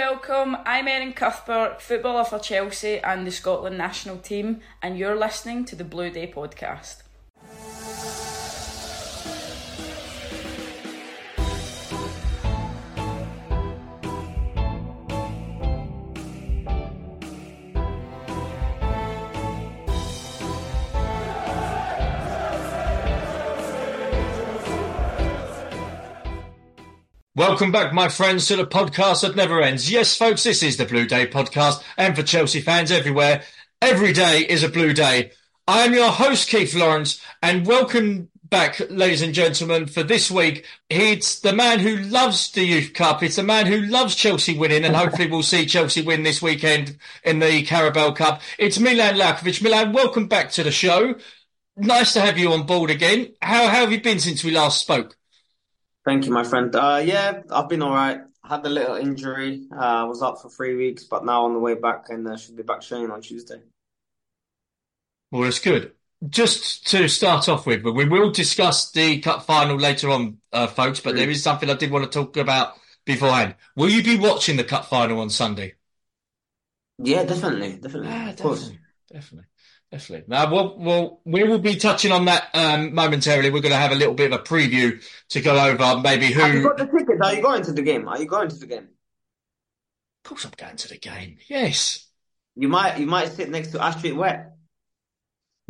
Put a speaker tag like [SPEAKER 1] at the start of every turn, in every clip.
[SPEAKER 1] welcome. I'm Erin Cuthbert, footballer for Chelsea and the Scotland national team, and you're listening to the Blue Day podcast.
[SPEAKER 2] Welcome back, my friends, to the podcast that never ends. Yes, folks, this is the Blue Day podcast, and for Chelsea fans everywhere, every day is a blue day. I am your host, Keith Lawrence, and welcome back, ladies and gentlemen, for this week. It's the man who loves the Youth Cup. It's the man who loves Chelsea winning, and hopefully we'll see Chelsea win this weekend in the Carabao Cup. It's Milan Lalkovic. Milan, welcome back to the show. Nice to have you on board again. How, how have you been since we last spoke?
[SPEAKER 3] Thank you, my friend. Uh, yeah, I've been all right. Had a little injury. Uh, I was up for three weeks, but now on the way back and uh, should be back training on Tuesday.
[SPEAKER 2] Well, it's good. Just to start off with, but we will discuss the cup final later on, uh, folks. But there is something I did want to talk about beforehand. Will you be watching the cup final on Sunday?
[SPEAKER 3] Yeah, definitely, definitely,
[SPEAKER 2] Ah,
[SPEAKER 3] of course.
[SPEAKER 2] definitely, definitely, definitely. Now, well, well, we will be touching on that um, momentarily. We're going to have a little bit of a preview to go over maybe who.
[SPEAKER 3] Have you got the tickets? Are you going to the game? Are you going to the game?
[SPEAKER 2] Of course, I'm going to the game. Yes.
[SPEAKER 3] You might, you might sit next to Astrid Wett.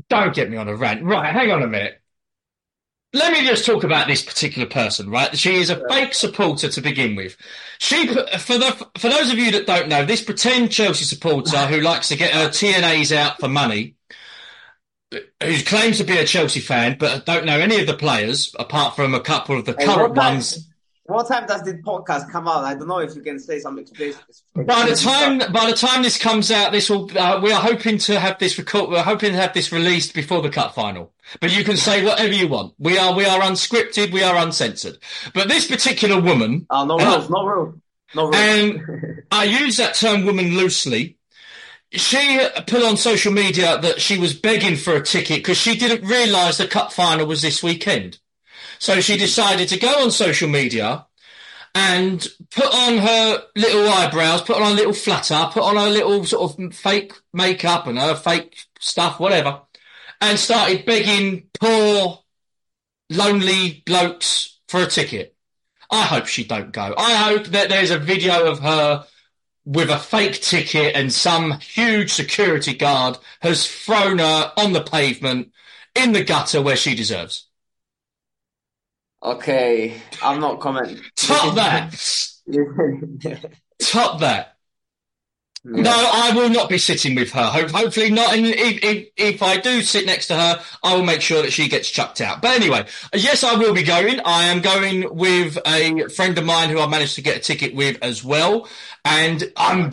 [SPEAKER 2] Don't get me on a rant. Right, hang on a minute. Let me just talk about this particular person, right? She is a fake supporter to begin with. She, for the, for those of you that don't know, this pretend Chelsea supporter who likes to get her TNAs out for money, who claims to be a Chelsea fan, but don't know any of the players apart from a couple of the
[SPEAKER 3] Hey,
[SPEAKER 2] current ones.
[SPEAKER 3] What time does this podcast come out? I don't know if you can say some explicit.
[SPEAKER 2] By the time by the time this comes out, this will uh, we are hoping to have this record. We're hoping to have this released before the cup final. But you can say whatever you want. We are we are unscripted. We are uncensored. But this particular woman,
[SPEAKER 3] Oh, no
[SPEAKER 2] Uh,
[SPEAKER 3] rules, no rules, no rules.
[SPEAKER 2] and I use that term "woman" loosely. She put on social media that she was begging for a ticket because she didn't realise the cup final was this weekend. So she decided to go on social media and put on her little eyebrows, put on a little flutter, put on her little sort of fake makeup and her fake stuff, whatever, and started begging poor, lonely blokes for a ticket. I hope she don't go. I hope that there's a video of her with a fake ticket and some huge security guard has thrown her on the pavement in the gutter where she deserves.
[SPEAKER 3] Okay, I'm not commenting.
[SPEAKER 2] Top that. Top that. No, I will not be sitting with her. Ho- hopefully not. And if, if, if I do sit next to her, I will make sure that she gets chucked out. But anyway, yes, I will be going. I am going with a friend of mine who I managed to get a ticket with as well. And I'm,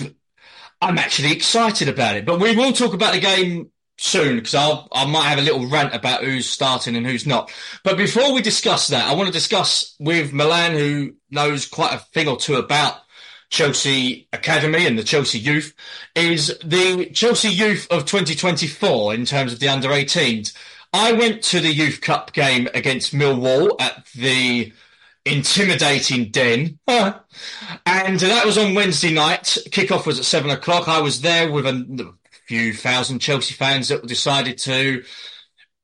[SPEAKER 2] I'm actually excited about it. But we will talk about the game soon because I'll, I might have a little rant about who's starting and who's not. But before we discuss that, I want to discuss with Milan, who knows quite a thing or two about Chelsea Academy and the Chelsea Youth is the Chelsea Youth of 2024 in terms of the under 18s. I went to the Youth Cup game against Millwall at the intimidating den. and that was on Wednesday night. Kickoff was at seven o'clock. I was there with a few thousand Chelsea fans that decided to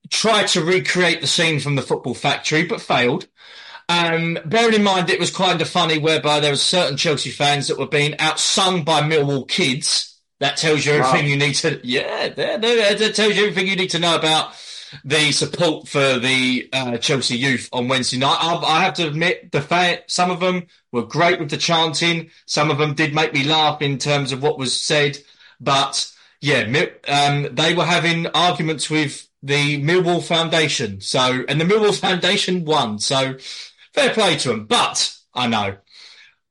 [SPEAKER 2] try to recreate the scene from the football factory, but failed. Um, bearing in mind it was kind of funny whereby there were certain Chelsea fans that were being outsung by Millwall kids. That tells you everything
[SPEAKER 3] Wow.
[SPEAKER 2] you need to, yeah, there, there, that tells you everything you need to know about the support for the uh, Chelsea youth on Wednesday night. I, I have to admit, the fan, some of them were great with the chanting. Some of them did make me laugh in terms of what was said. But yeah, um, they were having arguments with the Millwall Foundation. So, and the Millwall Foundation won. So, fair play to them. But I know.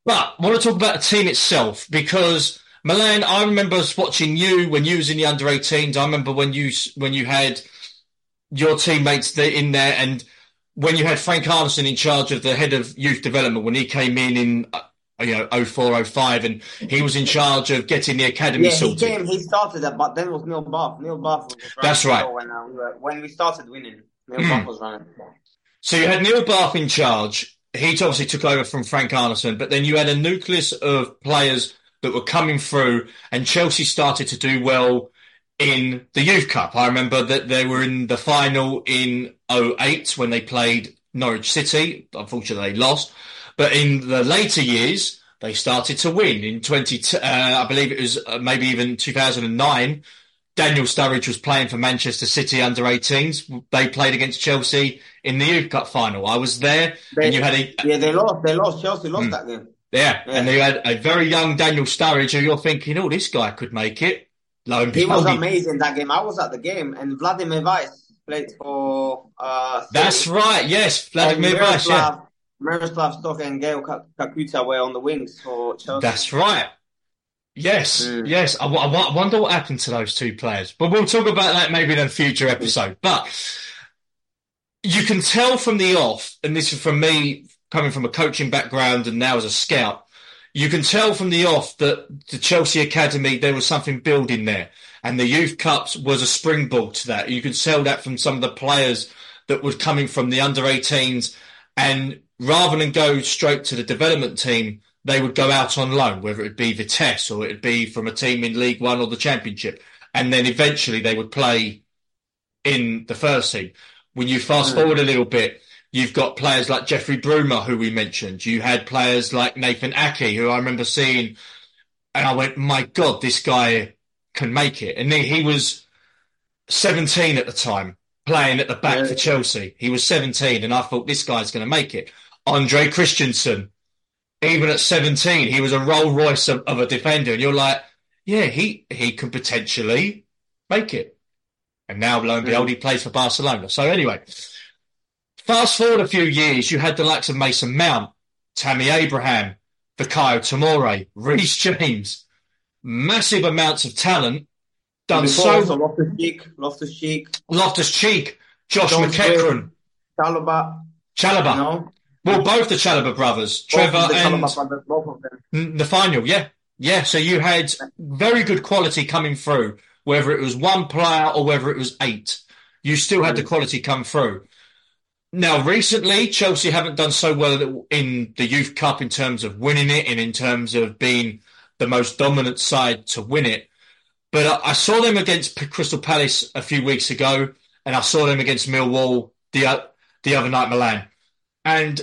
[SPEAKER 2] But I want to talk about the team itself because Milan, I remember watching you when you was in the under 18s. I remember when you when you had your teammates in there, and when you had Frank Arnesen in charge of the head of youth development when he came in in uh, you know 04, 05, and he was in charge of getting the academy
[SPEAKER 3] Yeah, he
[SPEAKER 2] sorted.
[SPEAKER 3] came, he started that, but then it was Neil Bath. Neil Bath was
[SPEAKER 2] That's right.
[SPEAKER 3] When, uh, we were- when we started winning, Neil
[SPEAKER 2] Mm.
[SPEAKER 3] Bath was running.
[SPEAKER 2] So you had Neil Bath in charge. He obviously took over from Frank Arnesen, but then you had a nucleus of players that were coming through, and Chelsea started to do well in the Youth Cup. I remember that they were in the final in 08 when they played Norwich City. Unfortunately, they lost. But in the later years, they started to win. In 20, uh, I believe it was uh, maybe even 2009, Daniel Sturridge was playing for Manchester City under 18s. They played against Chelsea in the Youth Cup final. I was there,
[SPEAKER 3] They-
[SPEAKER 2] and you had a
[SPEAKER 3] Yeah, they lost. They lost. Chelsea lost
[SPEAKER 2] Hmm.
[SPEAKER 3] that game.
[SPEAKER 2] yeah,
[SPEAKER 3] Yeah.
[SPEAKER 2] and you had a very young Daniel Sturridge, who you're thinking, oh, this guy could make it. Lo and
[SPEAKER 3] He was
[SPEAKER 2] he-
[SPEAKER 3] amazing that game. I was at the game, and Vladimir Weiss played for. Uh,
[SPEAKER 2] That's right. Yes, Vladimir Weiss. Yeah,
[SPEAKER 3] Miroslav, Miroslav and Gaël Kakuta were on the wings for Chelsea.
[SPEAKER 2] that's right. Yes,
[SPEAKER 3] Mm.
[SPEAKER 2] yes. I, I- I wonder what happened to those two players, but we'll talk about that maybe in a future episode. But you can tell from the off, and this is from me coming from a coaching background and now as a scout. You can tell from the off that the Chelsea Academy there was something building there, and the Youth Cups was a springboard to that. You could tell that from some of the players that were coming from the under 18s, and rather than go straight to the development team, they would go out on loan, whether it be Vitesse or it would be from a team in League One or the Championship, and then eventually they would play in the first team. When you fast
[SPEAKER 3] Mm.
[SPEAKER 2] forward a little bit, you've got players like Jeffrey Bruma, who we mentioned. You had players like Nathan Aké, who I remember seeing, and I went, "My God, this guy can make it." And then he was 17 at the time, playing at the back
[SPEAKER 3] Yeah.
[SPEAKER 2] for Chelsea. He was 17, and I thought this guy's going to make it. Andre Christensen, even at 17, he was a Rolls Royce of, of a defender, and you're like, "Yeah, he he could potentially make it." And now, lo and behold, he mm. plays for Barcelona. So anyway, fast forward a few years, you had the likes of Mason Mount, Tammy Abraham, Fikayo Tomori, Reece James, massive amounts of talent, done so.
[SPEAKER 3] Loftus Cheek, Loftus Cheek,
[SPEAKER 2] Loftus Cheek, Josh
[SPEAKER 3] Jones
[SPEAKER 2] McEachran,
[SPEAKER 3] Chalobah.
[SPEAKER 2] Chalobah.
[SPEAKER 3] You know,
[SPEAKER 2] Well, both the Chalobah brothers, Trevor
[SPEAKER 3] the
[SPEAKER 2] and
[SPEAKER 3] brothers, both of them.
[SPEAKER 2] Nathaniel, yeah. Yeah, so you had very good quality coming through, whether it was one player or whether it was eight. You still had the quality come through. Now, recently, Chelsea haven't done so well in the Youth Cup in terms of winning it and in terms of being the most dominant side to win it. But I, saw them against Crystal Palace a few weeks ago, and I saw them against Millwall the, o- the other night, Milan. And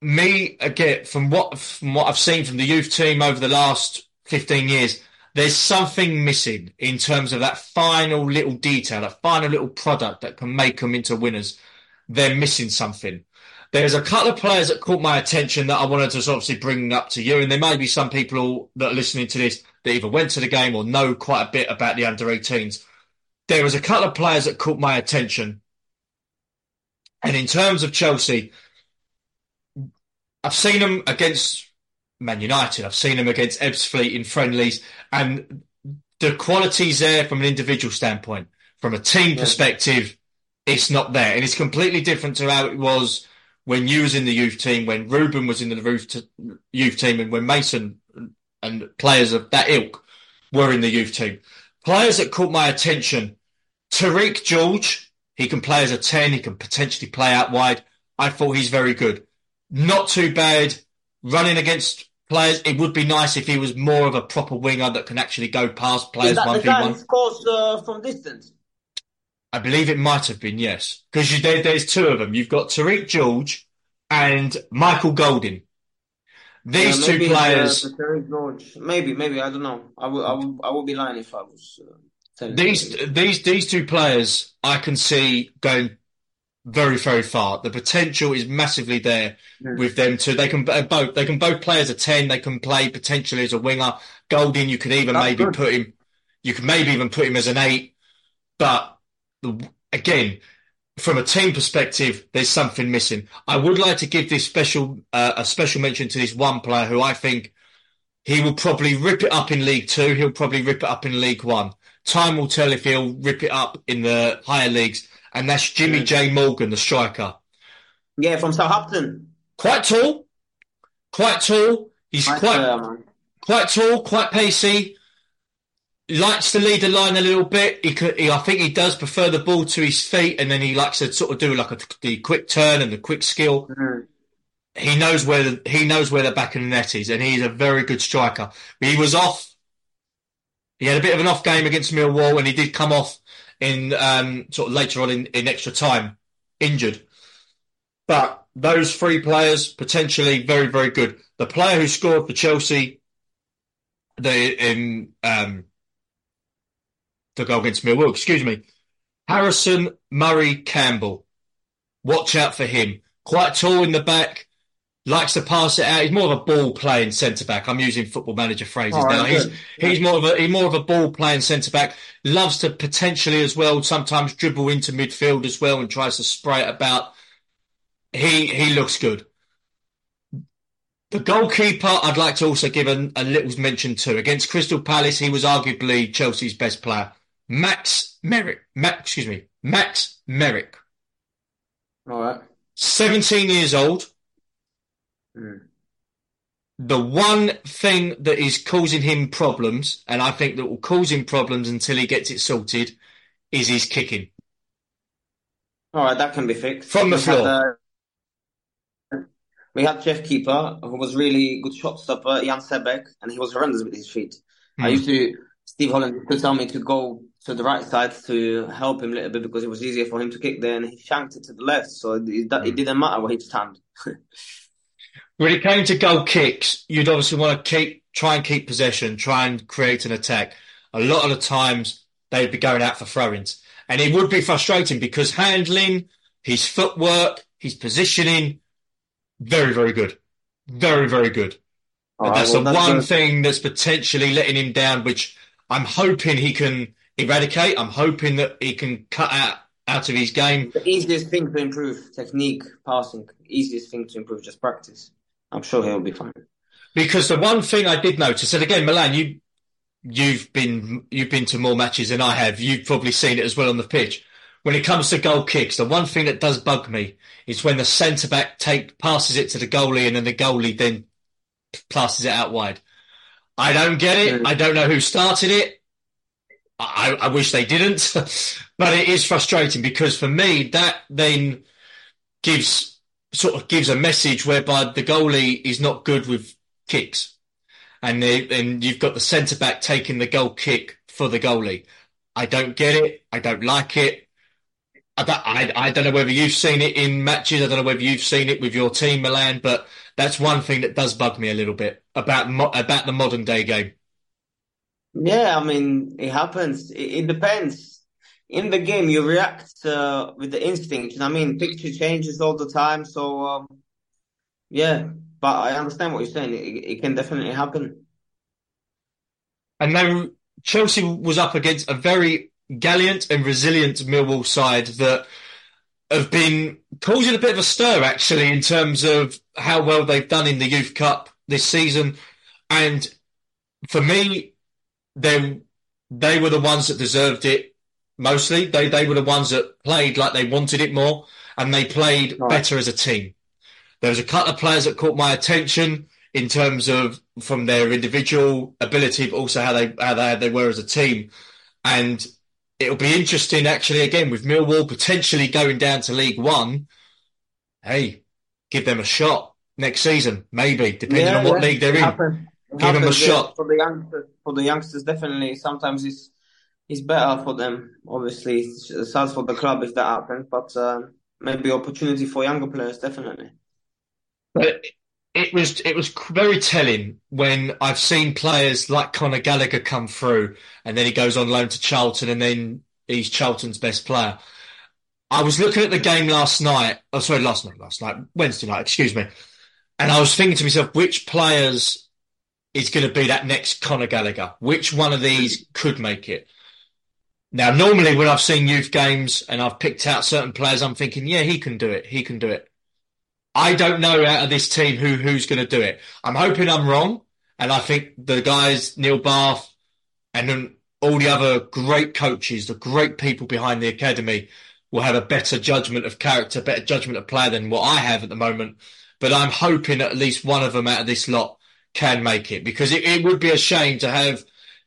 [SPEAKER 2] me again from what from what I've seen from the youth team over the last 15 years there's something missing in terms of that final little detail that final little product that can make them into winners. They're missing something. There's a couple of players that caught my attention that I wanted to obviously bring up to you and there may be some people that are listening to this that either went to the game or know quite a bit about the under 18s there was a couple of players that caught my attention and in terms of Chelsea I've seen them against Man United. I've seen them against Ebbsfleet in friendlies, and the quality's there from an individual standpoint. From a team
[SPEAKER 3] Yeah.
[SPEAKER 2] perspective, it's not there, and it's completely different to how it was when you was in the youth team, when Ruben was in the youth team, and when Mason and players of that ilk were in the youth team. Players that caught my attention: Tyrique George. He can play as a ten. He can potentially play out wide. I thought he's very good not too bad running against players. It would be nice if he was more of a proper winger that can actually go past
[SPEAKER 3] Is
[SPEAKER 2] players
[SPEAKER 3] that
[SPEAKER 2] one
[SPEAKER 3] the
[SPEAKER 2] v
[SPEAKER 3] guy
[SPEAKER 2] one.
[SPEAKER 3] scores uh, from distance?
[SPEAKER 2] I believe it might have been yes, because there, there's two of them. You've got Tyrique George and Michael Golding. These
[SPEAKER 3] Yeah,
[SPEAKER 2] two
[SPEAKER 3] uh,
[SPEAKER 2] players.
[SPEAKER 3] the George. Maybe, maybe I don't know. I would, I would, I would be lying if I was uh, telling you.
[SPEAKER 2] These these these two players I can see going very very far. The potential is massively there with them too. They can b- both they can both play as a ten. They can play potentially as a winger. Golding, you could even
[SPEAKER 3] That's
[SPEAKER 2] maybe
[SPEAKER 3] good.
[SPEAKER 2] put him. You could maybe even put him as an eight. But the, again, from a team perspective, there's something missing. I would like to give this special uh, a special mention to this one player who I think he will probably rip it up in League Two. He'll probably rip it up in League One. Time will tell if he'll rip it up in the higher leagues, and that's Jimmy
[SPEAKER 3] Mm.
[SPEAKER 2] J Morgan, the striker.
[SPEAKER 3] Yeah, from Southampton.
[SPEAKER 2] Quite tall, quite tall. He's quite
[SPEAKER 3] player,
[SPEAKER 2] quite tall, quite pacey. Likes to lead the line a little bit. He could, he, I think he does prefer the ball to his feet, and then he likes to sort of do like a the quick turn and the quick skill.
[SPEAKER 3] Mm.
[SPEAKER 2] he knows where the, he knows where the back of the net is, and he's a very good striker. He was off. He had a bit of an off game against Millwall, and he did come off in um, sort of later on in, in extra time, injured. But those three players potentially very very good. The player who scored for Chelsea, the in um, the goal against Millwall, excuse me, Harrison Murray Campbell. Watch out for him. Quite tall in the back likes to pass it out. He's more of a ball playing centre back. I'm using football manager phrases oh, now. He's he's more of a he's more of a ball playing centre back. Loves to potentially as well sometimes dribble into midfield as well and tries to spray it about. He he looks good. The goalkeeper, I'd like to also give a, a little mention to. Against Crystal Palace, he was arguably Chelsea's best player. Max Merrick. Max, excuse me. Max Merrick.
[SPEAKER 3] All right.
[SPEAKER 2] 17 years old
[SPEAKER 3] Mm.
[SPEAKER 2] The one thing that is causing him problems, and I think that will cause him problems until he gets it sorted, is his kicking.
[SPEAKER 3] All right, that can be fixed.
[SPEAKER 2] From the we floor. Had,
[SPEAKER 3] uh, we had Jeff Keeper, who was really good shot stopper, Jan Sebek, and he was horrendous with his feet. Mm. I used to, Steve Holland used to tell me to go to the right side to help him a little bit because it was easier for him to kick there, and he shanked it to the left, so it, it, mm. it didn't matter where he'd stand.
[SPEAKER 2] When it came to goal kicks, you'd obviously want to keep try and keep possession, try and create an attack. A lot of the times they'd be going out for throw-ins, and it would be frustrating because handling, his footwork, his positioning, very very good, very very good. But that's well, the that's one thing that's potentially letting him down, which I'm hoping he can eradicate. I'm hoping that he can cut out out of his game.
[SPEAKER 3] The easiest thing to improve technique, passing. Easiest thing to improve, just practice. I'm sure he'll be fine.
[SPEAKER 2] Because the one thing I did notice, and again, Milan, you you've been you've been to more matches than I have. You've probably seen it as well on the pitch. When it comes to goal kicks, the one thing that does bug me is when the centre back take passes it to the goalie and then the goalie then passes it out wide. I don't get it. Mm. I don't know who started it. I, I wish they didn't, but it is frustrating because for me that then gives sort of gives a message whereby the goalie is not good with kicks, and they, and you've got the centre back taking the goal kick for the goalie. I don't get it. I don't like it. I don't, I, I don't know whether you've seen it in matches. I don't know whether you've seen it with your team, Milan. But that's one thing that does bug me a little bit about mo- about the modern day game.
[SPEAKER 3] Yeah, I mean, it happens. It, it depends in the game you react uh, with the instinct. I mean, picture changes all the time. So um, yeah, but I understand what you're saying. It, it, can definitely happen.
[SPEAKER 2] And now Chelsea was up against a very gallant and resilient Millwall side that have been causing a bit of a stir actually in terms of how well they've done in the Youth Cup this season. And for me, they they were the ones that deserved it mostly. They they were the ones that played like they wanted it more, and they played right. better as a team. There was a couple of players that caught my attention in terms of from their individual ability, but also how they how they, they were as a team. And it'll be interesting, actually, again with Millwall potentially going down to League One. Hey, give them a shot next season, maybe depending yeah, on what yeah. league they're in. Give them a shot
[SPEAKER 3] for the youngsters. For the youngsters, definitely. Sometimes it's it's better for them. Obviously, it's sad for the club if that happens, but uh, maybe opportunity for younger players, definitely.
[SPEAKER 2] But it was it was very telling when I've seen players like Conor Gallagher come through, and then he goes on loan to Charlton, and then he's Charlton's best player. I was looking at the game last night. Oh, sorry, last night, last night, Wednesday night. Excuse me. And I was thinking to myself, which players is going to be that next Conor Gallagher? Which one of these could make it? Now, normally when I've seen youth games and I've picked out certain players, I'm thinking, yeah, he can do it. He can do it. I don't know out of this team who who's going to do it. I'm hoping I'm wrong, and I think the guys Neil Bath and then all the other great coaches, the great people behind the academy, will have a better judgment of character, better judgment of player than what I have at the moment. But I'm hoping at least one of them out of this lot can make it because it, it would be a shame to have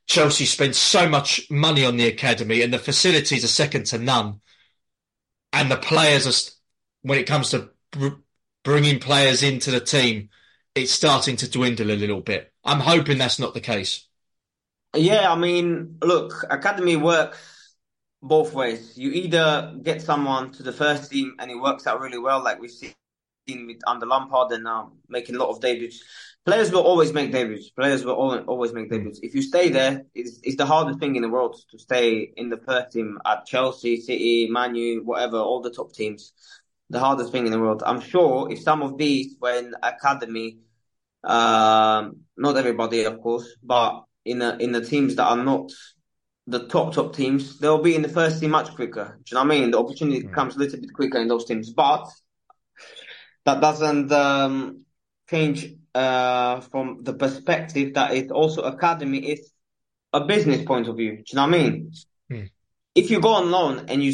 [SPEAKER 2] Chelsea spent so much money on the academy, and the facilities are second to none. And the players are, when it comes to bringing players into the team, it's starting to dwindle a little bit. I'm hoping that's not the case.
[SPEAKER 3] Yeah, I mean, look, academy works both ways. You either get someone to the first team and it works out really well, like we've seen with under Lampard and now making a lot of debuts. Players will always make debuts. Players will always make debuts. If you stay there, it's, it's the hardest thing in the world to stay in the first team at Chelsea, City, Manu, whatever, all the top teams. The hardest thing in the world. I'm sure if some of these were in academy, um, not everybody, of course, but in the in the teams that are not the top top teams, they'll be in the first team much quicker. Do you know what I mean? The opportunity mm. comes a little bit quicker in those teams, but that doesn't um, change uh, from the perspective that it's also academy is a business point of view. Do you know what I mean? Mm. If you go on loan and you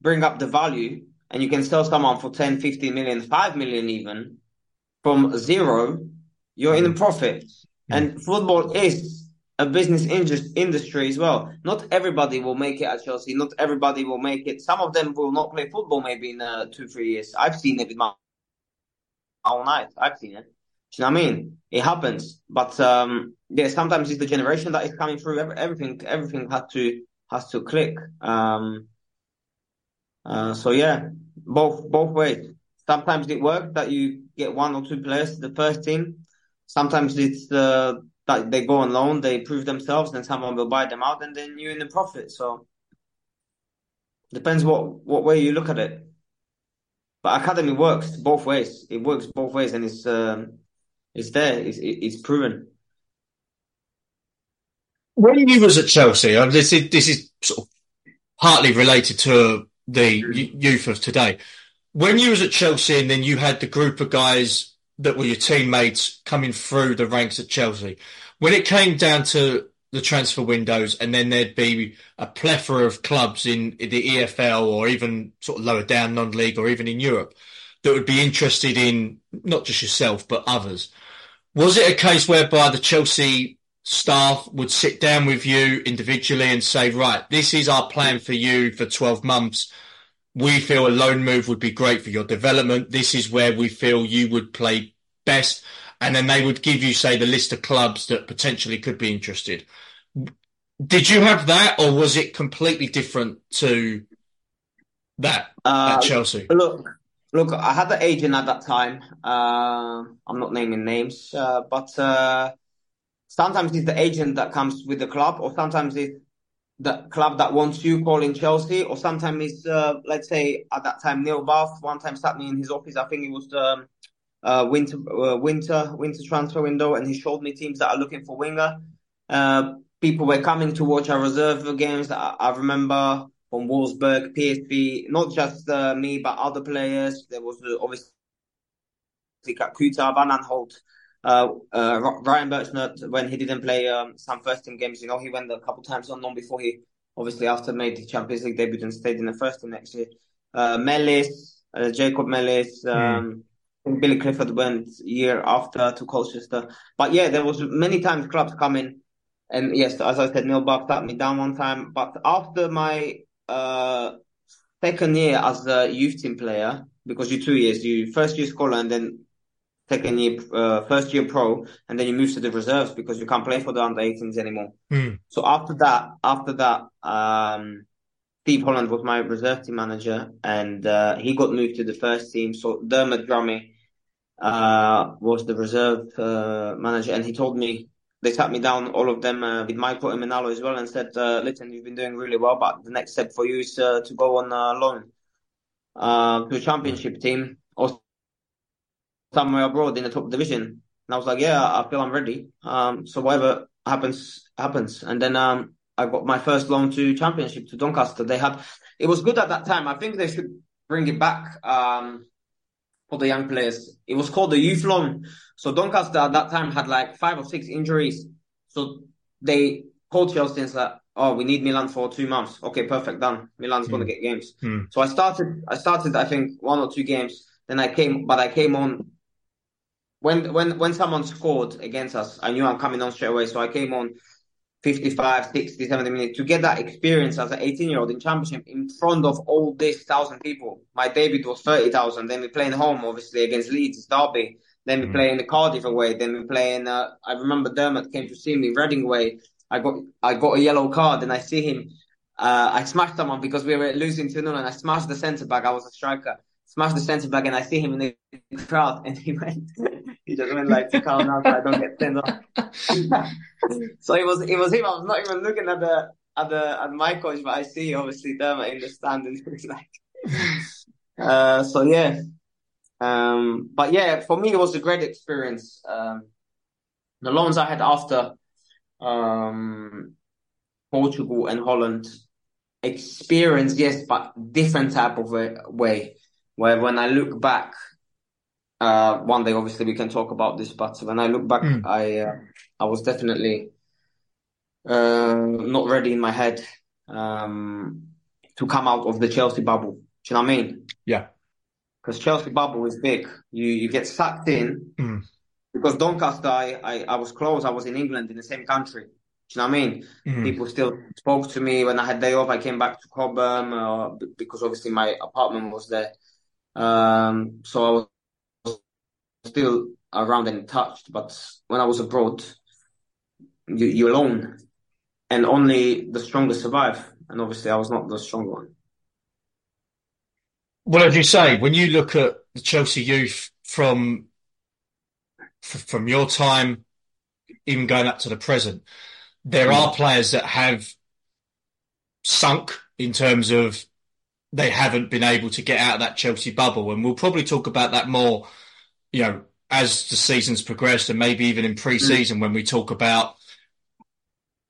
[SPEAKER 3] bring up the value and you can sell someone for 10, 15 million, 5 million even from zero, you're in a hmm. profit. Mm. And football is a business industry as well. Not everybody will make it at Chelsea. Not everybody will make it. Some of them will not play football maybe in uh, two, three years. I've seen it with my own night. I've seen it. Do you know what I mean? It happens. But um, yeah, sometimes it's the generation that is coming through. Everything, everything has to has to click. Um, uh, so yeah, both both ways. Sometimes it works that you get one or two players to the first team. Sometimes it's uh, that they go on loan, they prove themselves, then someone will buy them out, and then you're in the profit. So depends what what way you look at it. But academy works both ways. It works both ways, and it's um, it's there. It's it's proven.
[SPEAKER 2] When you was at Chelsea, this is this is sort of partly related to the youth of today. When you was at Chelsea, and then you had the group of guys that were your teammates coming through the ranks at Chelsea. When it came down to the transfer windows, and then there'd be a plethora of clubs in the EFL or even sort of lower down non-league or even in Europe that would be interested in not just yourself but others. Was it a case whereby the Chelsea staff would sit down with you individually and say, right, this is our plan for you for 12 months we feel a loan move would be great for your development. This is where we feel you would play best. And then they would give you, say, the list of clubs that potentially could be interested. Did you have that, or was it completely different to that uh, at Chelsea?
[SPEAKER 3] Look, look, I had an agent at that time. Uh, I'm not naming names, uh, but uh, sometimes it's the agent that comes with the club, or sometimes it's the club that wants you calling Chelsea, or sometimes it's uh, let's say at that time Neil Bath one time sat me in his office. I think it was the um, uh, winter uh, winter winter transfer window, and he showed me teams that are looking for winger. Uh, people were coming to watch our reserve games. I, I remember from Wolfsburg, PSV, not just uh, me but other players. There was uh, obviously Kuta, Van Aanholt, uh, uh, Ryan Bertrand, when he didn't play um, some first team games, you know, he went a couple times on loan before he obviously after made the Champions League debut and stayed in the first team next year. Uh, Mellis, uh, Jacob Mellis, hmm. um, mm. Billy Clifford went year after to Colchester. But yeah, there was many times clubs coming. And yes, as I said, Neil Bath sat me down one time. But after my uh, second year as a youth team player, because you two years, you first year scholar and then second year, uh, first year pro, and then you move to the reserves because you can't play for the under 18s anymore.
[SPEAKER 2] Mm.
[SPEAKER 3] So after that, after that, um, Steve Holland was my reserve team manager, and uh, he got moved to the first team. So Dermot Drummy uh, was the reserve uh, manager, and he told me they sat me down, all of them, uh, with Michael Emenalo as well, and said, uh, "Listen, you've been doing really well, but the next step for you is to go on loan to a championship team." Or somewhere abroad in the top division. And I was like, yeah, I feel I'm ready. Um, so whatever happens, happens. And then um, I got my first loan to Championship to Doncaster. They had it was good at that time. I think they should bring it back um, for the young players. It was called the youth loan. So Doncaster at that time had like five or six injuries. So they called Chelsea and said, "Oh, we need Milan for two months. Okay, perfect, done. Milan's mm. going to get games."
[SPEAKER 2] Mm.
[SPEAKER 3] So I started. I started. I think one or two games. Then I came, but I came on when when when someone scored against us, I knew I'm coming on straight away. So I came on 55, 60, 70 minutes to get that experience as an 18 year old in championship in front of all these thousand people. My debut was 30,000. Then we play in home, obviously against Leeds, Derby. Then we mm. play in the Cardiff away. Then we play in. Uh, I remember Dermot came to see me Reading away. I got I got a yellow card, and I see him. Uh, I smashed someone because we were losing 2 0, and I smashed the centre back. I was a striker. Smashed the centre back, and I see him in the crowd, and he went. he just went like to calm down so I don't get sent off. so it was it was him. I was not even looking at the at the at my coach, but I see obviously them in the stand, and was like. Uh, so yeah, um, but yeah, for me, it was a great experience. Um, the loans I had after um, Portugal and Holland, experience, yes, but different type of a way. Where when I look back, uh, one day obviously we can talk about this, but when I look back, mm. I uh, I was definitely uh, not ready in my head um, to come out of the Chelsea bubble. Do you know what I mean?
[SPEAKER 2] Yeah
[SPEAKER 3] because Chelsea bubble is big. You you get sucked in mm. because Doncaster. I, I, I was close. I was in England in the same country. Do you know what I mean? Mm. People still spoke to me when I had day off. I came back to Cobham uh, because obviously my apartment was there. Um, so I was still around and touched. But when I was abroad, you, you're alone, and only the strongest survive. And obviously, I was not the strong one.
[SPEAKER 2] Well, as you say, when you look at the Chelsea youth from from your time, even going up to the present, there are players that have sunk in terms of they haven't been able to get out of that Chelsea bubble, and we'll probably talk about that more, you know, as the seasons progressed, and maybe even in pre-season mm. when we talk about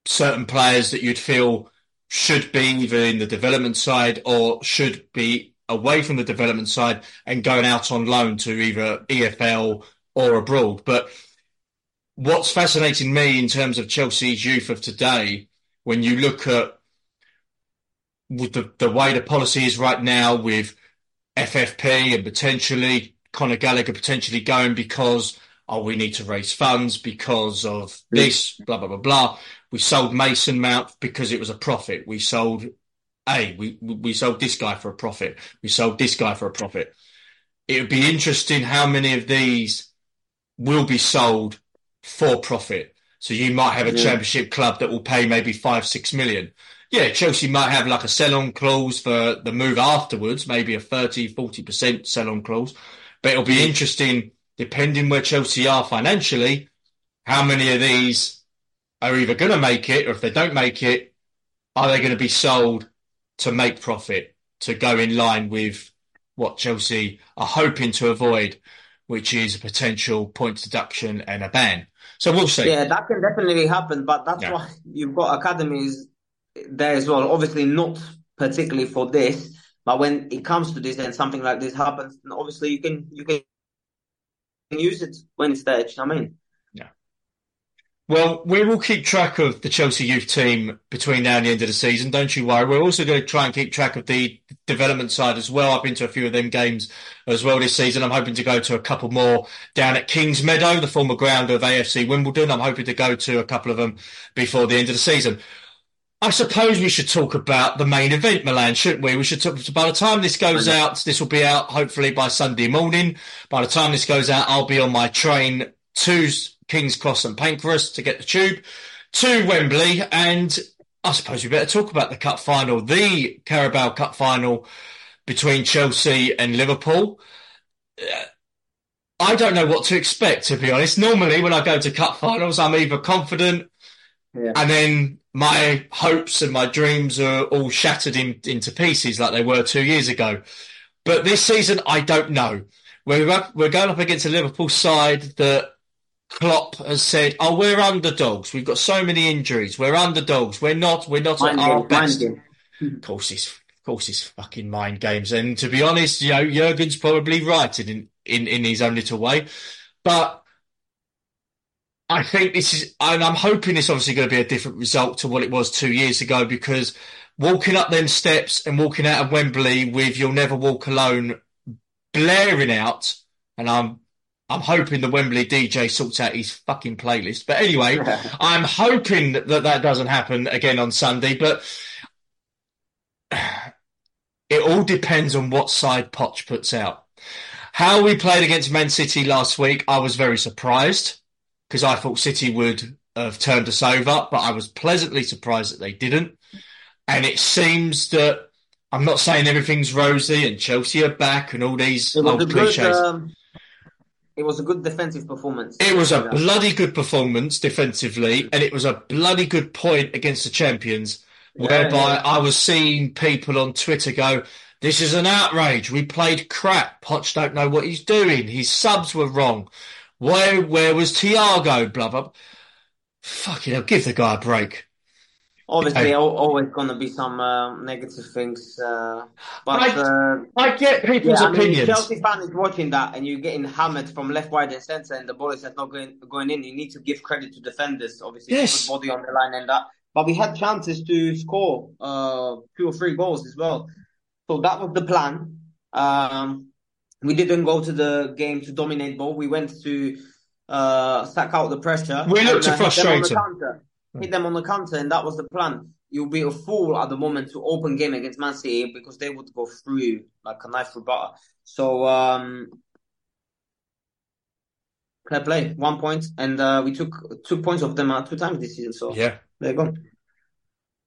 [SPEAKER 2] certain players that you'd feel should be either in the development side or should be away from the development side and going out on loan to either EFL or abroad. But what's fascinating me in terms of Chelsea's youth of today, when you look at with the, the way the policy is right now with FFP and potentially Conor Gallagher potentially going because oh we need to raise funds because of this blah blah blah blah. We sold Mason Mount because it was a profit. We sold a we we sold this guy for a profit. We sold this guy for a profit. It would be interesting how many of these will be sold for profit. So you might have a yeah. championship club that will pay maybe five, six million. Yeah, Chelsea might have like a sell on clause for the move afterwards, maybe a 30, 40% sell on clause. But it'll be interesting, depending where Chelsea are financially, how many of these are either going to make it or if they don't make it, are they going to be sold to make profit, to go in line with what Chelsea are hoping to avoid, which is a potential points deduction and a ban. So we'll see.
[SPEAKER 3] Yeah, that can definitely happen, but that's yeah. why you've got academies there as well. Obviously, not particularly for this, but when it comes to this and something like this happens, obviously you can you can use it when it's there. You know what I mean?
[SPEAKER 2] Well, we will keep track of the Chelsea youth team between now and the end of the season. Don't you worry. We're also going to try and keep track of the development side as well. I've been to a few of them games as well this season. I'm hoping to go to a couple more down at Kings Meadow, the former ground of AFC Wimbledon. I'm hoping to go to a couple of them before the end of the season. I suppose we should talk about the main event, Milan, shouldn't we? We should talk. By the time this goes out, this will be out hopefully by Sunday morning. By the time this goes out, I'll be on my train to King's Cross and Pancras to get the tube to Wembley. And I suppose we better talk about the cup final, the Carabao Cup final between Chelsea and Liverpool. Uh, I don't know what to expect, to be honest. Normally, when I go to cup finals, I'm either confident yeah. and then my hopes and my dreams are all shattered in, into pieces like they were two years ago. But this season, I don't know. We're, we're going up against a Liverpool side that Klopp has said, "Oh, we're underdogs. We've got so many injuries. We're underdogs. We're not. We're not mind at our best." Of course, it's of course it's fucking mind games. And to be honest, you know, Jurgen's probably right in in in his own little way, but. I think this is, and I'm hoping this obviously going to be a different result to what it was two years ago because walking up them steps and walking out of Wembley with "You'll Never Walk Alone" blaring out, and I'm I'm hoping the Wembley DJ sorts out his fucking playlist. But anyway, I'm hoping that that doesn't happen again on Sunday. But it all depends on what side Poch puts out. How we played against Man City last week, I was very surprised because I thought City would have turned us over, but I was pleasantly surprised that they didn't. And it seems that I'm not saying everything's rosy and Chelsea are back and all these old cliches. Good, um,
[SPEAKER 3] it was a good defensive performance.
[SPEAKER 2] It was a bloody good performance defensively, mm. and it was a bloody good point against the champions, whereby yeah. I was seeing people on Twitter go, this is an outrage. We played crap. Poch don't know what he's doing. His subs were wrong. Where where was Thiago? Blah blah. Fucking hell, give the guy a break.
[SPEAKER 3] Obviously, always going to be some uh, negative things, uh, but
[SPEAKER 2] I, uh, I, get people's yeah, opinions. I mean,
[SPEAKER 3] Chelsea fan is watching that, and you're getting hammered from left, right, and centre, and the ball is not going going in. You need to give credit to defenders, obviously,
[SPEAKER 2] yes.
[SPEAKER 3] body on the line and that. But we had chances to score uh, two or three goals as well, so that was the plan. Um, we didn't go to the game to dominate ball. We went to uh, sack out the pressure.
[SPEAKER 2] We looked to frustrate
[SPEAKER 3] hit them on the counter, and that was the plan. You'll be a fool at the moment to open game against Man City because they would go through like a knife through butter. So um, fair play, one point, and uh, we took two points of them uh, two times this season. So
[SPEAKER 2] yeah,
[SPEAKER 3] there you go.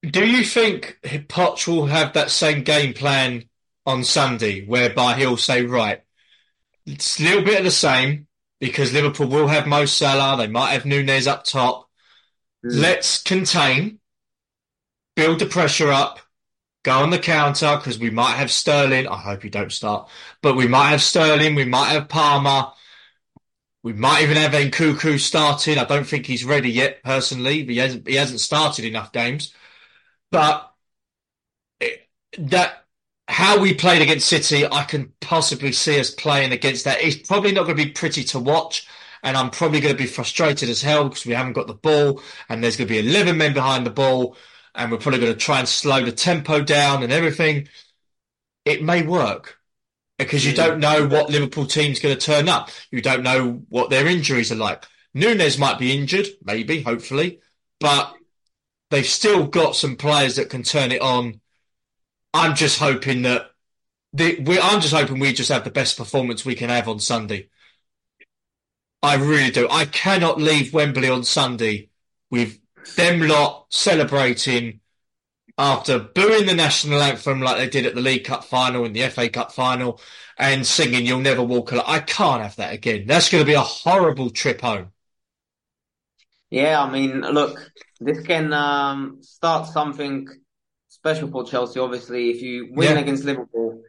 [SPEAKER 2] Do you think Poch will have that same game plan on Sunday, whereby he'll say, right, it's a little bit of the same because Liverpool will have Mo Salah, they might have Nunez up top. Mm. Let's contain, build the pressure up, go on the counter because we might have Sterling. I hope you don't start, but we might have Sterling, we might have Palmer, we might even have Nkunku starting. I don't think he's ready yet, personally. He hasn't he hasn't started enough games, but it, that how we played against City, I can possibly see us playing against that. It's probably not going to be pretty to watch and I'm probably going to be frustrated as hell because we haven't got the ball, and there's going to be 11 men behind the ball, and we're probably going to try and slow the tempo down and everything. It may work because you don't mm. know what Liverpool team's going to turn up. You don't know what their injuries are like. Nunez might be injured, maybe, hopefully, but they've still got some players that can turn it on. I'm just hoping that the, I'm just hoping we just have the best performance we can have on Sunday. I really do. I cannot leave Wembley on Sunday with them lot celebrating after booing the national anthem like they did at the League Cup final and the FA Cup final and singing You'll Never Walk Alone. I can't have that again. That's going to be a horrible trip home.
[SPEAKER 3] Yeah, I mean, look, this can um, start something special for Chelsea, obviously. If you win yeah. against Liverpool,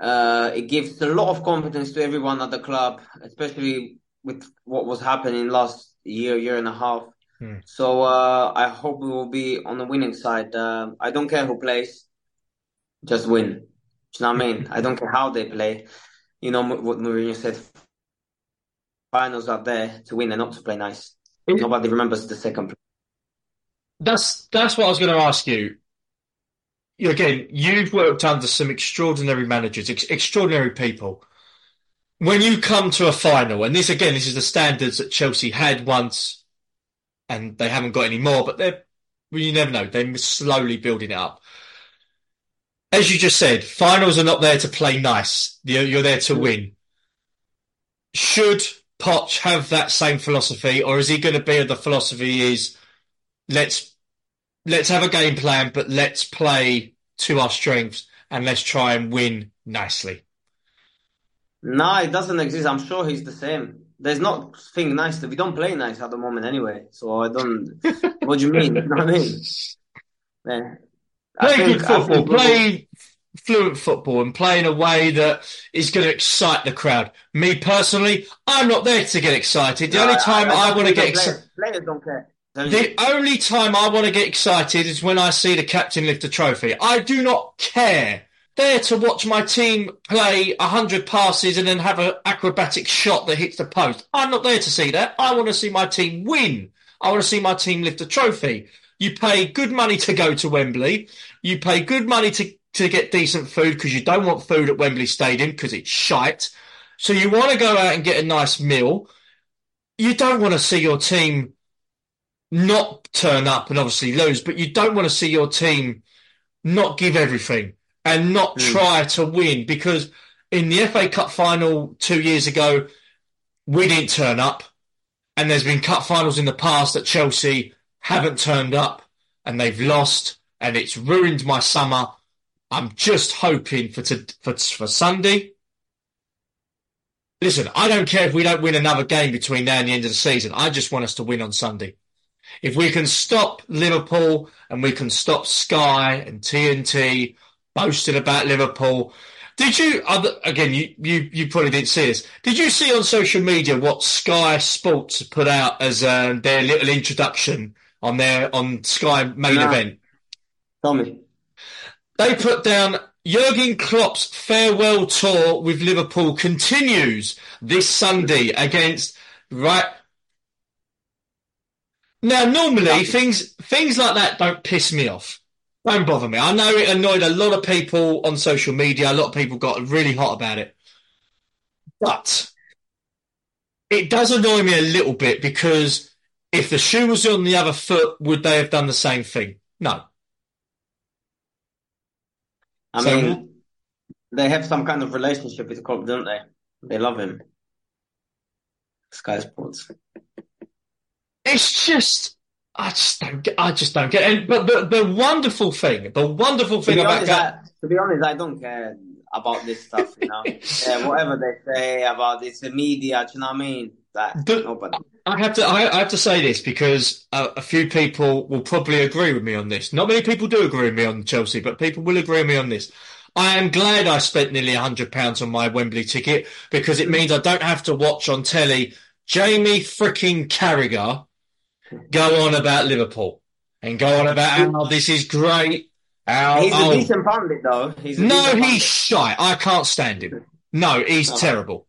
[SPEAKER 3] uh, it gives a lot of confidence to everyone at the club, especially with what was happening last year, year and a half. Hmm. So uh, I hope we will be on the winning side. Uh, I don't care who plays, just win. Do you know what I mean? I don't care how they play. You know what Mourinho said. Finals are there to win and not to play nice. Nobody remembers the second. Play.
[SPEAKER 2] That's that's what I was going to ask you. Again, you've worked under some extraordinary managers, ex- extraordinary people when you come to a final, and this again, this is the standards that Chelsea had once, and they haven't got any more, but they're well, you never know. They're slowly building it up. As you just said, finals are not there to play nice. You're, you're there to win. Should Poch have that same philosophy, or is he going to be the philosophy is let's let's have a game plan, but let's play to our strengths and let's try and win nicely.
[SPEAKER 3] No, it doesn't exist. I'm sure he's the same. There's not thing nice. We don't play nice at the moment anyway. So I don't. what do you mean? you know what I mean?
[SPEAKER 2] Yeah. Play think, good football. Play fluent football and play in a way that is going to excite the crowd. Me personally, I'm not there to get excited. The no, only time I, I, I want to get excited.
[SPEAKER 3] Players don't care.
[SPEAKER 2] The only time I want to get excited is when I see the captain lift a trophy. I do not care there to watch my team play 100 passes and then have an acrobatic shot that hits the post. I'm not there to see that. I want to see my team win. I want to see my team lift a trophy. You pay good money to go to Wembley. You pay good money to, to get decent food because you don't want food at Wembley Stadium because it's shite. So you want to go out and get a nice meal. You don't want to see your team not turn up and obviously lose, but you don't want to see your team not give everything and not mm. try to win because in the FA Cup final two years ago, we didn't turn up. And there's been cup finals in the past that Chelsea haven't turned up and they've lost and it's ruined my summer. I'm just hoping for, to, for, for Sunday. Listen, I don't care if we don't win another game between now and the end of the season. I just want us to win on Sunday. If we can stop Liverpool and we can stop Sky and TNT boasting about Liverpool, did you again? You, you you probably didn't see this. Did you see on social media what Sky Sports put out as um, their little introduction on their on Sky main no. event?
[SPEAKER 3] Tell me.
[SPEAKER 2] They put down Jurgen Klopp's farewell tour with Liverpool continues this Sunday against right. Now, normally things things like that don't piss me off. Don't bother me. I know it annoyed a lot of people on social media. A lot of people got really hot about it. But it does annoy me a little bit because if the shoe was on the other foot, would they have done the same thing? No.
[SPEAKER 3] I so, mean, they have some kind of relationship with Klopp, don't they? They love him. Sky Sports.
[SPEAKER 2] It's just I just don't get. I just don't get. It. But the the wonderful thing, the wonderful thing about
[SPEAKER 3] honest, I, to be honest, I don't care about this stuff. You know, yeah, whatever they say about this, the media. Do you know what I mean? That nobody.
[SPEAKER 2] I have to. I, I, have to say this because a, a few people will probably agree with me on this. Not many people do agree with me on Chelsea, but people will agree with me on this. I am glad I spent nearly hundred pounds on my Wembley ticket because it means I don't have to watch on telly Jamie freaking Carragher go on about Liverpool and go on about how this is great. How,
[SPEAKER 3] he's a oh, decent pundit, though. He's
[SPEAKER 2] no, he's shy. I can't stand him. No, he's no. terrible.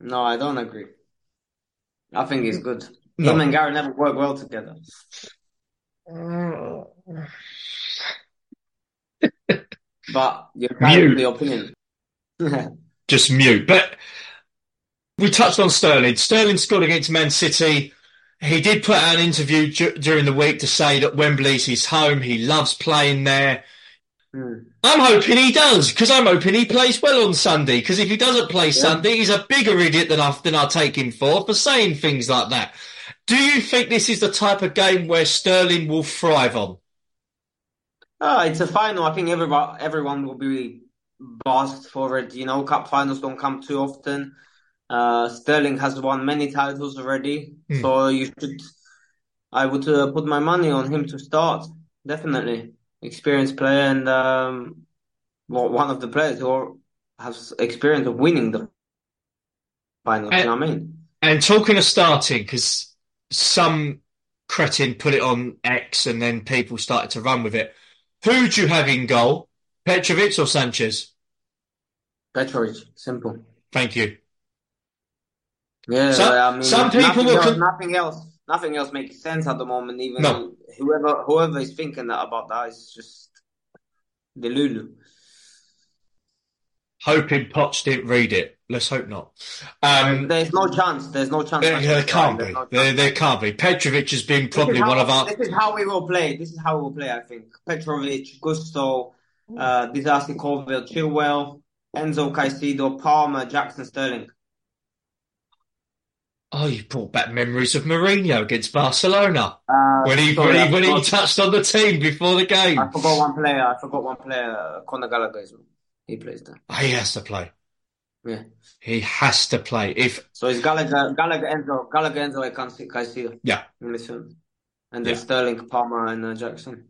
[SPEAKER 3] No, I don't agree. I think he's good. No. Him and Gary never work well together. but you're mute. the opinion.
[SPEAKER 2] Just mute. But we touched on Sterling. Sterling scored against Man City. He did put out an interview d- during the week to say that Wembley's his home. He loves playing there. Mm. I'm hoping he does because I'm hoping he plays well on Sunday. Because if he doesn't play yeah. Sunday, he's a bigger idiot than I than I take him for for saying things like that. Do you think this is the type of game where Sterling will thrive on?
[SPEAKER 3] Oh, it's a final. I think everyone everyone will be buzzed for it. You know, cup finals don't come too often. Uh, Sterling has won many titles already, mm. so you should. I would uh, put my money on him to start. Definitely, experienced player and um, well, one of the players who has experience of winning the final. And, you know what I mean?
[SPEAKER 2] And talking of starting, because some cretin put it on X, and then people started to run with it. Who do you have in goal, Petrovic or Sanchez?
[SPEAKER 3] Petrovic, simple.
[SPEAKER 2] Thank you.
[SPEAKER 3] Yeah, some, I mean, some people nothing, else, nothing else, nothing else makes sense at the moment. Even no. whoever whoever is thinking that about that is just the Lulu.
[SPEAKER 2] Hoping Poch didn't read it. Let's hope not.
[SPEAKER 3] Um, There's no chance. There's no chance.
[SPEAKER 2] There, there can't be. No there, there can't be. Petrovic has been probably
[SPEAKER 3] how,
[SPEAKER 2] one of our.
[SPEAKER 3] This is how we will play. This is how we will play. I think Petrovic, Gusto, uh, Disasi, Colville, Chilwell, Enzo, Caicedo, Palmer, Jackson, Sterling.
[SPEAKER 2] Oh, you brought back memories of Mourinho against Barcelona uh, when he sorry, when, he, when he touched on the team before the game.
[SPEAKER 3] I forgot one player. I forgot one player. Conor Gallagher well. He plays there. Oh,
[SPEAKER 2] he has to play.
[SPEAKER 3] Yeah,
[SPEAKER 2] he has to play. If
[SPEAKER 3] so, it's Gallagher, Gallagher, Enzo, Gallagher, Enzo, I can't see, can see.
[SPEAKER 2] Yeah,
[SPEAKER 3] in this film, and then yeah. Sterling, Palmer, and uh, Jackson.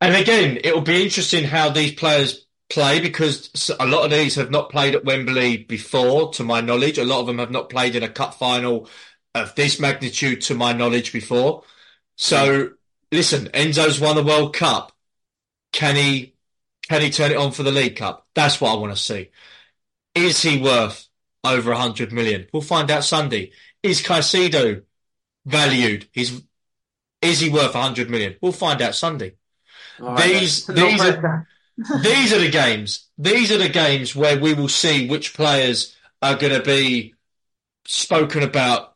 [SPEAKER 2] And again, it will be interesting how these players play because a lot of these have not played at Wembley before, to my knowledge. A lot of them have not played in a cup final of this magnitude, to my knowledge, before. So, listen, Enzo's won the World Cup. Can he? Can he turn it on for the League Cup? That's what I want to see. Is he worth over a hundred million? We'll find out Sunday. Is Caicedo valued? Is is he worth a hundred million? We'll find out Sunday. these these are these are the games. These are the games where we will see which players are going to be spoken about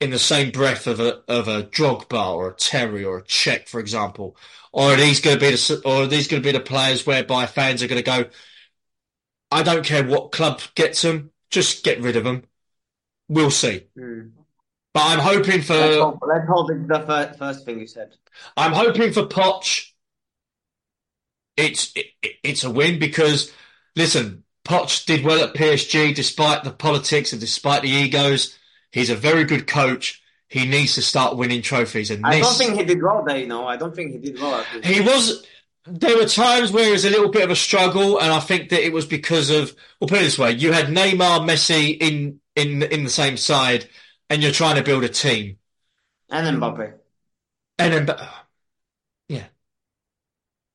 [SPEAKER 2] in the same breath of a of a Drogba or a Terry or a Cech, for example, or are these going to be the or are these going to be the players whereby fans are going to go, I don't care what club gets them, just get rid of them. We'll see.
[SPEAKER 3] Hmm.
[SPEAKER 2] But I'm hoping for
[SPEAKER 3] Let's hold, let's it's the first, first thing you said.
[SPEAKER 2] I'm hoping for Poch. It's it, it's a win because listen, Poch did well at PSG despite the politics and despite the egos. He's a very good coach. He needs to start winning trophies, and
[SPEAKER 3] I
[SPEAKER 2] this
[SPEAKER 3] don't think he did well there, you know. I don't think he did well.
[SPEAKER 2] he was. There were times where it was a little bit of a struggle, and I think that it was because of. Well, put it this way: you had Neymar, Messi in in in the same side, and you're trying to build a team,
[SPEAKER 3] And then Mbappe.
[SPEAKER 2] and then yeah,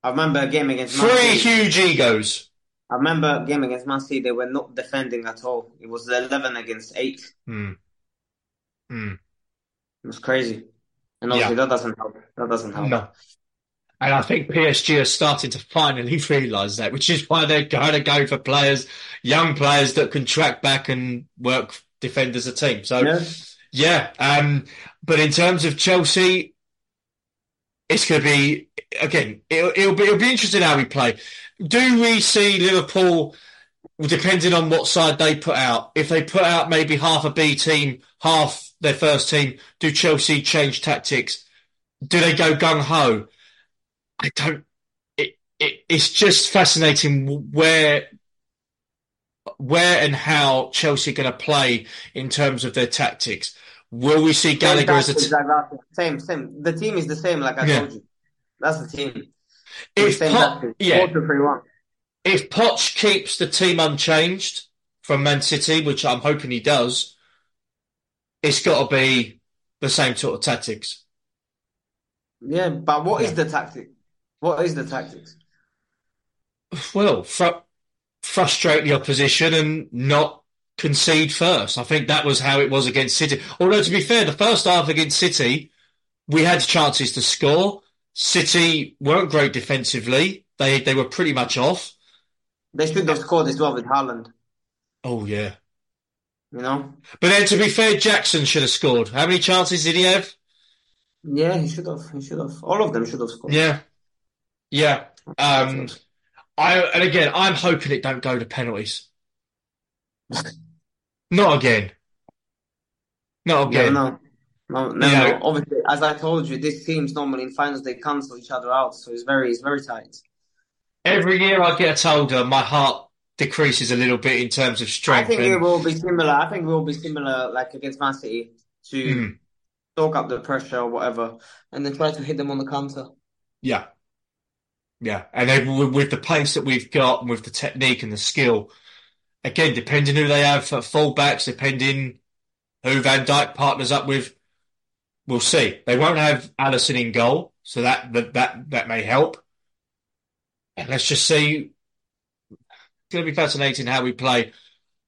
[SPEAKER 3] I remember a game against Man
[SPEAKER 2] three
[SPEAKER 3] City.
[SPEAKER 2] huge egos.
[SPEAKER 3] I remember a game against Man City. They were not defending at all. It was 11 against 8.
[SPEAKER 2] Hmm. Hmm.
[SPEAKER 3] It was crazy. And obviously that doesn't help. That doesn't help.
[SPEAKER 2] No. And I think PSG are starting to finally realise that, which is why they're going to go for players, young players that can track back and work defend as a team. So
[SPEAKER 3] Yeah.
[SPEAKER 2] yeah, um, but in terms of Chelsea, it's going to be again. It'll, it'll be it'll be interesting how we play. Do we see Liverpool, depending on what side they put out? If they put out maybe half a B team, half their first team, do Chelsea change tactics? Do they go gung ho? I don't. It, it it's just fascinating where where and how Chelsea are going to play in terms of their tactics. Will we see Gallagher as a t-.
[SPEAKER 3] Same, same. The team is the same, like I
[SPEAKER 2] Yeah.
[SPEAKER 3] told you. That's the team.
[SPEAKER 2] if
[SPEAKER 3] same
[SPEAKER 2] Pot, yeah,
[SPEAKER 3] 4 2 3 1.
[SPEAKER 2] if Poch keeps the team unchanged from Man City, which I'm hoping he does, it's got to be the same sort of tactics.
[SPEAKER 3] Yeah, but what is
[SPEAKER 2] Yeah.
[SPEAKER 3] the tactic? What is the tactics?
[SPEAKER 2] Well, fr- frustrate the opposition and not concede first. I think that was how it was against City. Although to be fair, the first half against City, we had chances to score. City weren't great defensively. They they were pretty much off.
[SPEAKER 3] They should have scored as well with Haaland,
[SPEAKER 2] Oh yeah.
[SPEAKER 3] you know?
[SPEAKER 2] But then to be fair, Jackson should have scored. How many chances did he have?
[SPEAKER 3] Yeah, he should have. He should have. All of them should have scored.
[SPEAKER 2] Yeah. Yeah. Um I and again, I'm hoping it don't go to penalties. Not again. Not again.
[SPEAKER 3] know. No, never
[SPEAKER 2] Yeah.
[SPEAKER 3] know. Obviously, as I told you, these teams normally in finals they cancel each other out, so it's very, it's very tight.
[SPEAKER 2] Every year I get older, my heart decreases a little bit in terms of strength.
[SPEAKER 3] I think it will be similar. I think it will be similar, like against Man City, to
[SPEAKER 2] Mm,
[SPEAKER 3] soak up the pressure or whatever, and then try to hit them on the counter.
[SPEAKER 2] yeah. Yeah. And then with, with the pace that we've got and with the technique and the skill, again, depending who they have for fullbacks, depending who Van Dijk partners up with, we'll see. They won't have Alisson in goal, so that that that, that may help. And let's just see. It's going to be fascinating how we play.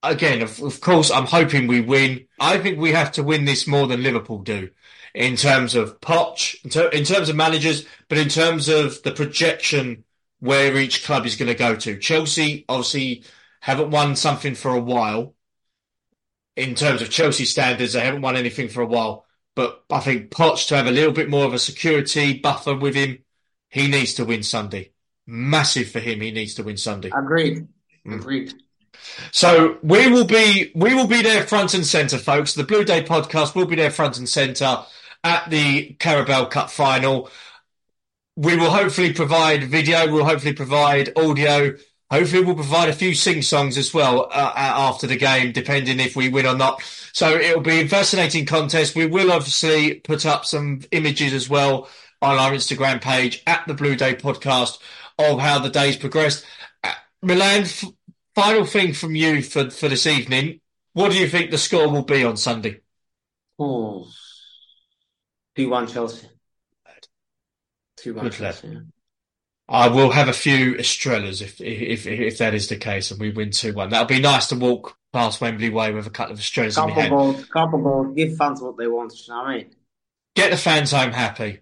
[SPEAKER 2] Again, of, of course, I'm hoping we win. I think we have to win this more than Liverpool do in terms of Poch, in, ter- in terms of managers, but in terms of the projection where each club is going to go to. Chelsea obviously haven't won something for a while. In terms of Chelsea standards, they haven't won anything for a while. But I think Poch to have a little bit more of a security buffer with him, he needs to win Sunday. Massive for him. He needs to win Sunday.
[SPEAKER 3] Agreed.
[SPEAKER 2] Mm.
[SPEAKER 3] Agreed.
[SPEAKER 2] So we will be we will be there front and centre, folks. The Blue Day podcast will be there front and centre at the Carabao Cup final. We will hopefully provide video. We'll hopefully provide audio. Hopefully, we'll provide a few sing songs as well uh, after the game, depending if we win or not. So it'll be a fascinating contest. We will obviously put up some images as well on our Instagram page at the Blue Day podcast of how the day's progressed. Uh, Milan, f- final thing from you for, for this evening. What do you think the score will be on Sunday?
[SPEAKER 3] Oh, 2 1 Chelsea. 2 1 Chelsea.
[SPEAKER 2] I will have a few Estrellas if if if that is the case and we win 2 1. That'll be nice to walk past Wembley Way with a couple of Estrellas in my hand.
[SPEAKER 3] goals, couple goals, give fans what they want, you know what I mean?
[SPEAKER 2] Get the fans home happy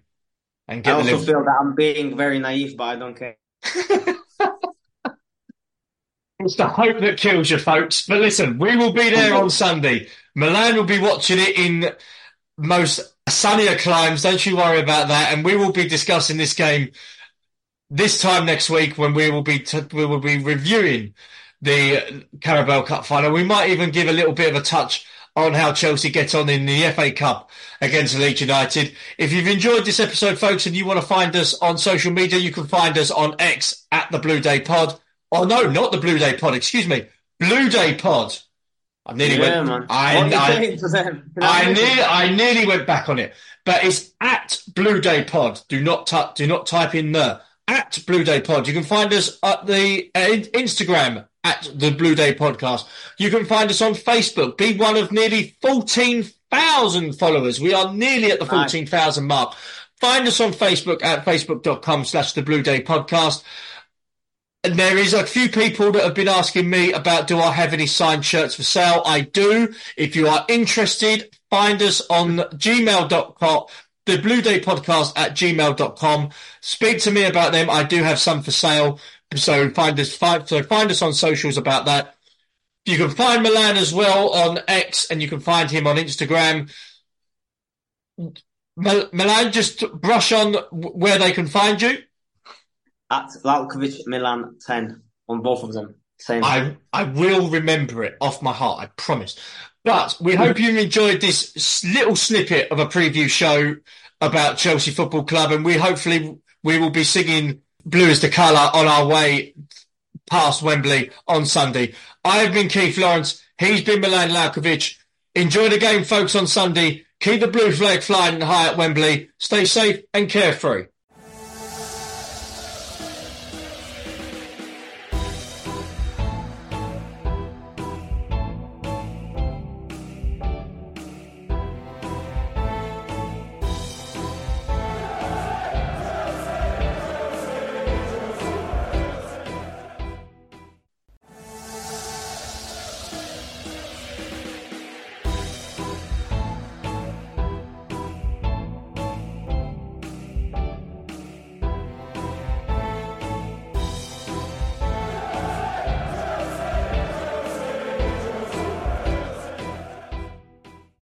[SPEAKER 2] and
[SPEAKER 3] I
[SPEAKER 2] get the
[SPEAKER 3] also
[SPEAKER 2] Liverpool.
[SPEAKER 3] feel that I'm being very naive, but I don't care.
[SPEAKER 2] It's the hope that kills you, folks. But listen, we will be there on Sunday. Milan will be watching it in most sunnier climes. Don't you worry about that. And we will be discussing this game this time next week when we will be t- we will be reviewing the Carabao Cup final. We might even give a little bit of a touch on how Chelsea get on in the FA Cup against Leeds United. If you've enjoyed this episode, folks, and you want to find us on social media, you can find us on X at the Blue Day Pod. Oh no, not the Blue Day Pod. Excuse me, Blue Day Pod. I nearly
[SPEAKER 3] Yeah,
[SPEAKER 2] went.
[SPEAKER 3] man.
[SPEAKER 2] I,
[SPEAKER 3] What are you
[SPEAKER 2] I,
[SPEAKER 3] them?
[SPEAKER 2] I, nearly, I nearly went back on it, but it's at Blue Day Pod. Do not tu- do not type in the at Blue Day Pod. You can find us at the uh, Instagram at the Blue Day Podcast. You can find us on Facebook. Be one of nearly fourteen thousand followers. We are nearly at the
[SPEAKER 3] Nice.
[SPEAKER 2] fourteen thousand mark. Find us on Facebook at facebook.com slash the Blue Day Podcast. And there is a few people that have been asking me about do I have any signed shirts for sale? I do. If you are interested, find us on gmail.com, the Blue Day Podcast at gmail.com. Speak to me about them. I do have some for sale. So find us, find, so find us on socials about that. You can find Milan as well on X and you can find him on Instagram. Mil- Milan, just brush on where they can find you.
[SPEAKER 3] At Lalkovic Milan 10 on both of them. Same.
[SPEAKER 2] I I will remember it off my heart, I promise. But we hope you enjoyed this little snippet of a preview show about Chelsea Football Club, and we hopefully we will be singing "Blue is the Colour" on our way past Wembley on Sunday. I have been Keith Lawrence. He's been Milan Lalkovic. Enjoy the game, folks, on Sunday. Keep the blue flag flying high at Wembley. Stay safe and carefree.